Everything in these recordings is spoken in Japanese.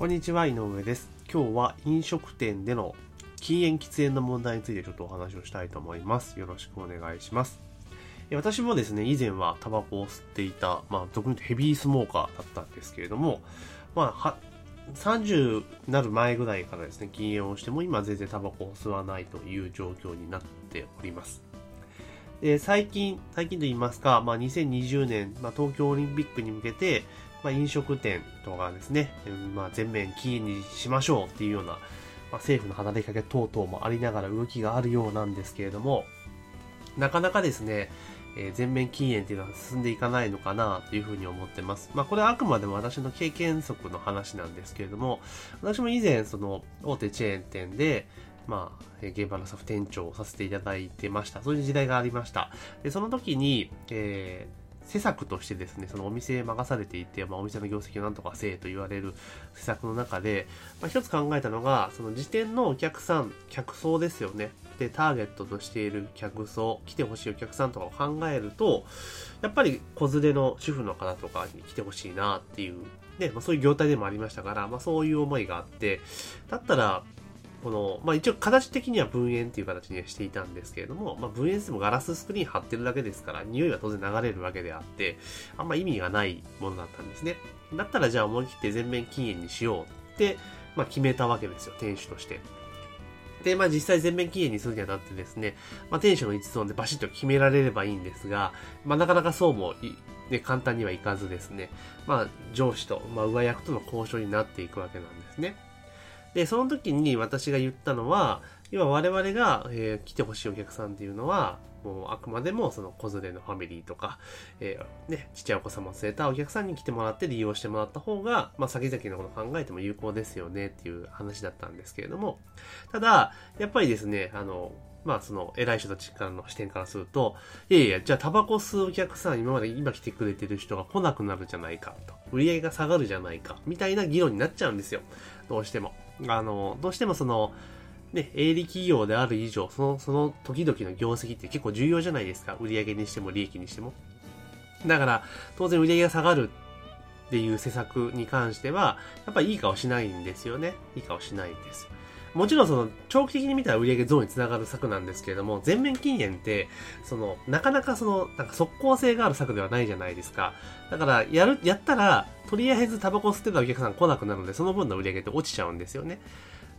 こんにちは、井上です。今日は飲食店での禁煙喫煙の問題についてちょっとお話をしたいと思います。よろしくお願いします。私もですね、以前はタバコを吸っていた、まあ、俗にヘビースモーカーだったんですけれども、まあ、30なる前ぐらいからですね、禁煙をしても今全然タバコを吸わないという状況になっております。で、最近、最近と言いますか、まあ、2020年、まあ、東京オリンピックに向けて、まあ、飲食店とかですね、まあ、全面禁煙にしましょうっていうような、まあ、政府の働きかけ等々もありながら動きがあるようなんですけれども、なかなかですね、えー全面禁煙っていうのは進んでいかないのかなというふうに思ってます。まあこれはあくまでも私の経験則の話なんですけれども、私も以前その大手チェーン店で、まあ、えー現場のスタッフ店長をさせていただいてました。そういう時代がありました。で、その時に、えー施策としてですね、そのお店任されていて、まあ、お店の業績をなんとかせえと言われる施策の中で、まあ、一つ考えたのが、その時点のお客さん、客層ですよね。で、ターゲットとしている客層、来てほしいお客さんとかを考えると、やっぱり子連れの主婦の方とかに来てほしいなっていう、ね、まあ、そういう業態でもありましたから、まあ、そういう思いがあって、だったら、この、まあ一応形的には分煙っていう形にはしていたんですけれども、まあ分煙してもガラススクリーン貼ってるだけですから、匂いは当然流れるわけであって、あんま意味がないものだったんですね。だったらじゃあ思い切って全面禁煙にしようって、まあ決めたわけですよ、店主として。で、まあ実際全面禁煙にするにあたってですね、まあ店主の一存でバシッと決められればいいんですが、まあなかなかそうもい、ね、簡単にはいかずですね、まあ上司と、まあ上役との交渉になっていくわけなんですね。で、その時に私が言ったのは、今我々が、えー来てほしいお客さんっていうのは、もうあくまでもその子連れのファミリーとか、えーね、ちっちゃいお子様を連れたお客さんに来てもらって利用してもらった方が、まあ先々のこと考えても有効ですよねっていう話だったんですけれども、ただ、やっぱりですね、あの、まあその偉い人たちからの視点からすると、いやいや、じゃあタバコ吸うお客さん、今まで今来てくれてる人が来なくなるじゃないかと、売り上げが下がるじゃないか、みたいな議論になっちゃうんですよ。どうしても。あの、どうしてもその、ね、営利企業である以上、その、その時々の業績って結構重要じゃないですか。売上にしても利益にしても。だから、当然売上が下がるっていう施策に関しては、やっぱりいい顔しないんですよね。いい顔しないんです。もちろんその、長期的に見たら売上増につながる策なんですけれども、全面禁煙って、その、なかなかその、なんか即効性がある策ではないじゃないですか。だから、やる、やったら、とりあえずタバコ吸ってたお客さん来なくなるので、その分の売り上げって落ちちゃうんですよね。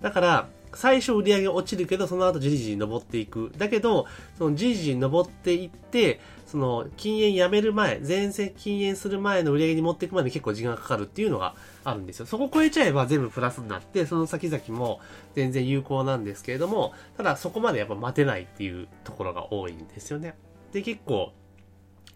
だから、最初売り上げ落ちるけど、その後じりじり登っていく。だけど、そのじりじり登っていって、その禁煙やめる前、全席禁煙する前の売り上げに持っていくまで結構時間がかかるっていうのがあるんですよ。そこ超えちゃえば全部プラスになって、その先々も全然有効なんですけれども、ただそこまでやっぱ待てないっていうところが多いんですよね。で、結構、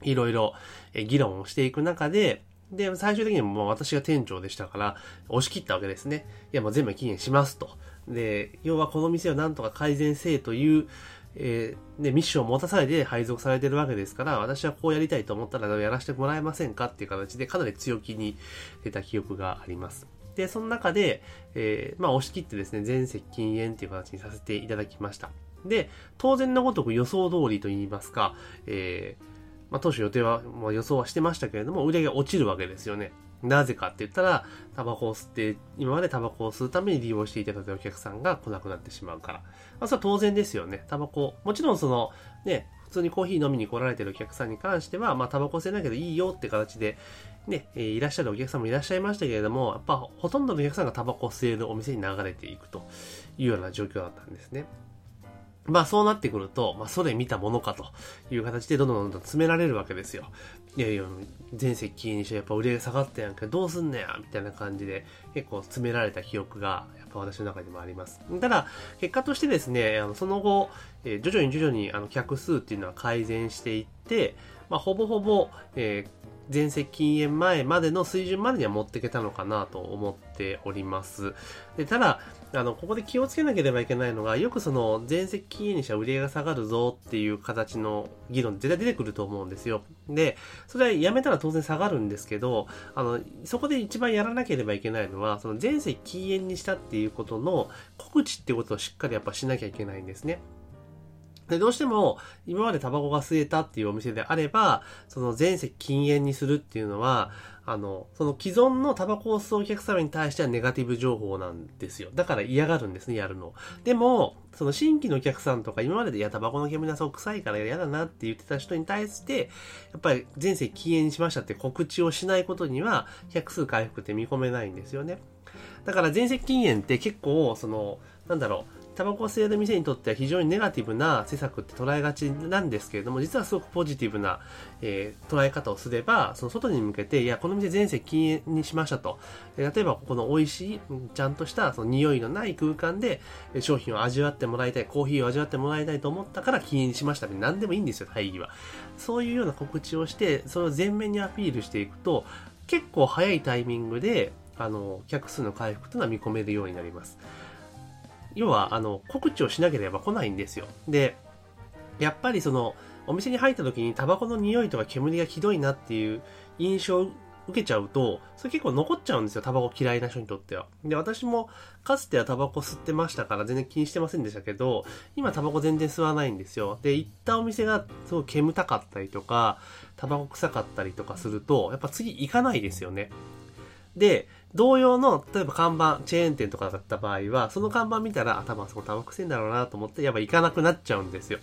いろいろ議論をしていく中で、で、最終的にも私が店長でしたから、押し切ったわけですね。いや、もう全部禁煙しますと。で、要はこの店をなんとか改善せえという、えーね、ミッションを持たされて配属されてるわけですから、私はこうやりたいと思ったらやらせてもらえませんかっていう形でかなり強気に出た記憶があります。で、その中で、えーまあ押し切ってですね、全席禁煙っていう形にさせていただきました。で、当然のごとく予想通りと言いますか、えーまあ、当初予定は、まあ、予想はしてましたけれども、売り上げが落ちるわけですよね。なぜかって言ったら、タバコを吸って、今までタバコを吸うために利用していただいたお客さんが来なくなってしまうから。まあ、それは当然ですよね。タバコ、もちろんその、ね、普通にコーヒー飲みに来られてるお客さんに関しては、まあ、タバコ吸えないけどいいよって形で、ね、えいらっしゃるお客さんもいらっしゃいましたけれども、やっぱほとんどのお客さんがタバコを吸えるお店に流れていくというような状況だったんですね。まあそうなってくると、まあそれ見たものかという形でどんどんどんどん詰められるわけですよ。いやいや、全席にしてやっぱ売り上げ下がったやんけど、うすんねやみたいな感じで結構詰められた記憶がやっぱ私の中でもあります。ただ、結果としてですね、あのその後、え徐々に徐々にあの客数っていうのは改善していって、まあほぼほぼ、えー全席禁煙前までの水準までには持っていけたのかなと思っております。で、ただ、あの、ここで気をつけなければいけないのが、よくその、全席禁煙にしたら売り上げが下がるぞっていう形の議論絶対出てくると思うんですよ。で、それはやめたら当然下がるんですけど、あの、そこで一番やらなければいけないのは、その全席禁煙にしたっていうことの告知ってことをしっかりやっぱしなきゃいけないんですね。で、どうしても、今までタバコが吸えたっていうお店であれば、その全席禁煙にするっていうのは、あの、その既存のタバコを吸うお客様に対してはネガティブ情報なんですよ。だから嫌がるんですね、やるの。でも、その新規のお客さんとか今までで、いや、タバコの煙はそう臭いから嫌だなって言ってた人に対して、やっぱり全席禁煙にしましたって告知をしないことには、百数回復って見込めないんですよね。だから全席禁煙って結構、その、なんだろう、タバコを吸える店にとっては非常にネガティブな施策って捉えがちなんですけれども、実はすごくポジティブな、えー、捉え方をすれば、その外に向けて、いや、この店全席禁煙にしましたと。例えば、ここの美味しい、ちゃんとしたその匂いのない空間で商品を味わってもらいたい、コーヒーを味わってもらいたいと思ったから禁煙にしましたって何でもいいんですよ、大義は。そういうような告知をして、それを前面にアピールしていくと、結構早いタイミングで、あの、客数の回復というのは見込めるようになります。要は、あの、告知をしなければ来ないんですよ。で、やっぱりその、お店に入った時にタバコの匂いとか煙がひどいなっていう印象を受けちゃうと、それ結構残っちゃうんですよ、タバコ嫌いな人にとっては。で、私もかつてはタバコ吸ってましたから全然気にしてませんでしたけど、今タバコ全然吸わないんですよ。で、行ったお店がすごい煙たかったりとか、タバコ臭かったりとかすると、やっぱ次行かないですよね。で、同様の、例えば看板、チェーン店とかだった場合は、その看板見たら、頭そこタバコ吸いんだろうなと思って、やっぱ行かなくなっちゃうんですよ。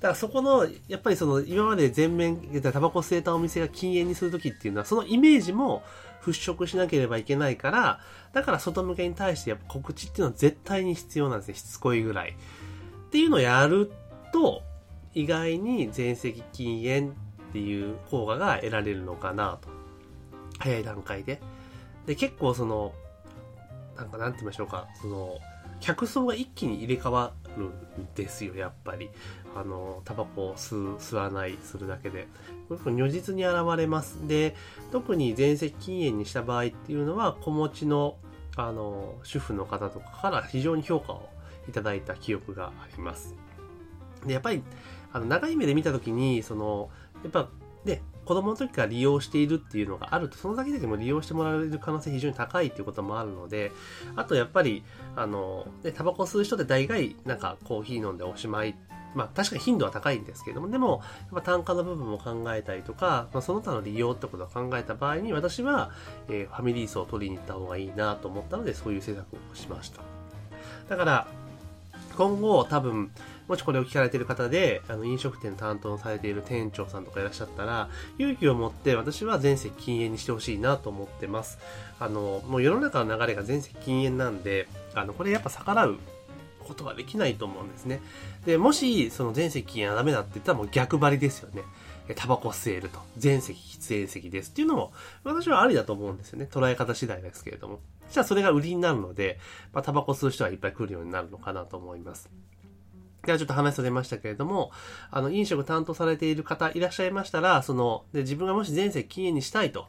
だからそこの、やっぱりその、今まで全面、タバコ吸えたお店が禁煙にするときっていうのは、そのイメージも払拭しなければいけないから、だから外向けに対してやっぱ告知っていうのは絶対に必要なんですね。しつこいぐらい。っていうのをやると、意外に全席禁煙っていう効果が得られるのかなと。早い段階で。で、結構その、なんかなんて言いましょうか、その、客層が一気に入れ替わるんですよ、やっぱり。あの、タバコを吸う、吸わない、するだけで。如実に現れます。で、特に全席禁煙にした場合っていうのは、子持ちの、あの、主婦の方とかから非常に評価をいただいた記憶があります。で、やっぱり、あの、長い目で見たときに、その、やっぱ、子供の時から利用しているっていうのがあると、そのだけでも利用してもらえる可能性非常に高いっていうこともあるので、あとやっぱり、あの、で、タバコ吸う人って大概、なんかコーヒー飲んでおしまいまあ確かに頻度は高いんですけども、でも、やっぱ単価の部分も考えたりとか、まあ、その他の利用ってことを考えた場合に、私は、えー、ファミリー層を取りに行った方がいいなと思ったので、そういう政策をしました。だから、今後多分、もしこれを聞かれている方で、あの、飲食店担当されている店長さんとかいらっしゃったら、勇気を持って私は全席禁煙にしてほしいなと思ってます。あの、もう世の中の流れが全席禁煙なんで、あの、これやっぱ逆らうことはできないと思うんですね。で、もし、その全席禁煙はダメだって言ったらもう逆張りですよね。タバコ吸えると。全席喫煙席ですっていうのも、私はありだと思うんですよね。捉え方次第ですけれども。じゃあそれが売りになるので、まあ、タバコ吸う人はいっぱい来るようになるのかなと思います。ではちょっと話されましたけれども、あの、飲食担当されている方いらっしゃいましたら、その、で、自分がもし全席禁煙にしたいと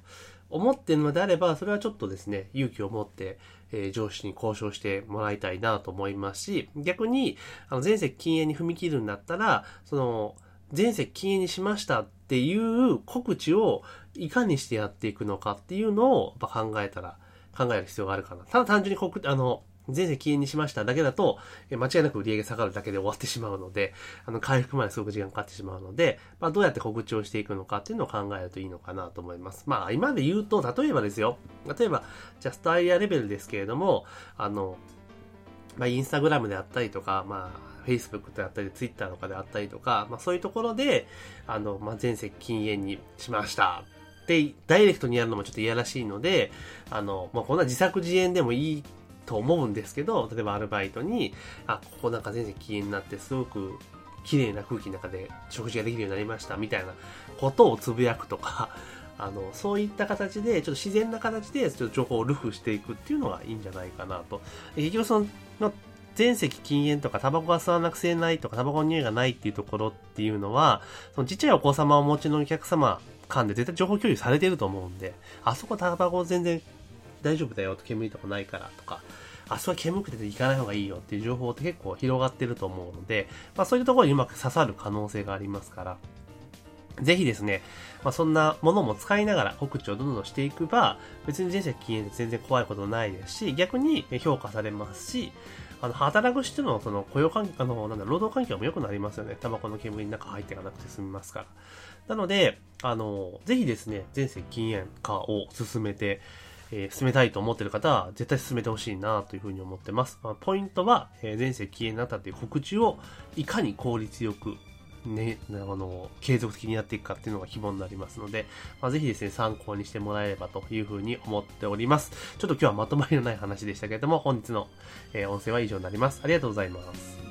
思っているのであれば、それはちょっとですね、勇気を持って、えー、上司に交渉してもらいたいなと思いますし、逆に、あの、全席禁煙に踏み切るんだったら、その、全席禁煙にしましたっていう告知をいかにしてやっていくのかっていうのを、考えたら、考える必要があるかな。ただ単純に告、あの、全席禁煙にしましただけだと、間違いなく売り上げ下がるだけで終わってしまうので、あの、回復まですごく時間かかってしまうので、まあ、どうやって告知をしていくのかっていうのを考えるといいのかなと思います。まあ、今で言うと、例えばですよ、例えば、ジャストアイアレベルですけれども、あの、まあ、インスタグラムであったりとか、まあ、Facebook であったり、Twitter とかであったりとか、まあ、そういうところで、あの、まあ、全席禁煙にしました。で、ダイレクトにやるのもちょっといやらしいので、あの、まあ、こんな自作自演でもいいと思うんですけど、例えばアルバイトに、あ、ここなんか全然禁煙になってすごく綺麗な空気の中で食事ができるようになりましたみたいなことをつぶやくとか、あの、そういった形で、ちょっと自然な形で、ちょっと情報をルフしていくっていうのがいいんじゃないかなと。結局その、全席禁煙とか、タバコが吸わなくせないとか、タバコの匂いがないっていうところっていうのは、そのちっちゃいお子様をお持ちのお客様間で絶対情報共有されてると思うんで、あそこタバコ全然大丈夫だよと煙とかないからとか、あそこは煙くて行かない方がいいよっていう情報って結構広がってると思うので、まあそういうところにうまく刺さる可能性がありますから、ぜひですね、まあ、そんなものも使いながら告知をどんどんしていけば、別に人生禁煙で全然怖いことないですし、逆に評価されますし、あの、働く人のその雇用環境、あの、なんだ、労働環境も良くなりますよね。タバコの煙の中入っていかなくて済みますから。なので、あの、ぜひですね、全世禁煙化を進めて、えー、進めたいと思ってる方は、絶対進めてほしいなというふうに思ってます。まあ、ポイントは、えー、全世禁煙になったという告知を、いかに効率よく、ね、あの、継続的にやっていくかっていうのが肝になりますので、まあ、ぜひですね、参考にしてもらえればというふうに思っております。ちょっと今日はまとまりのない話でしたけれども、本日の、えー、音声は以上になります。ありがとうございます。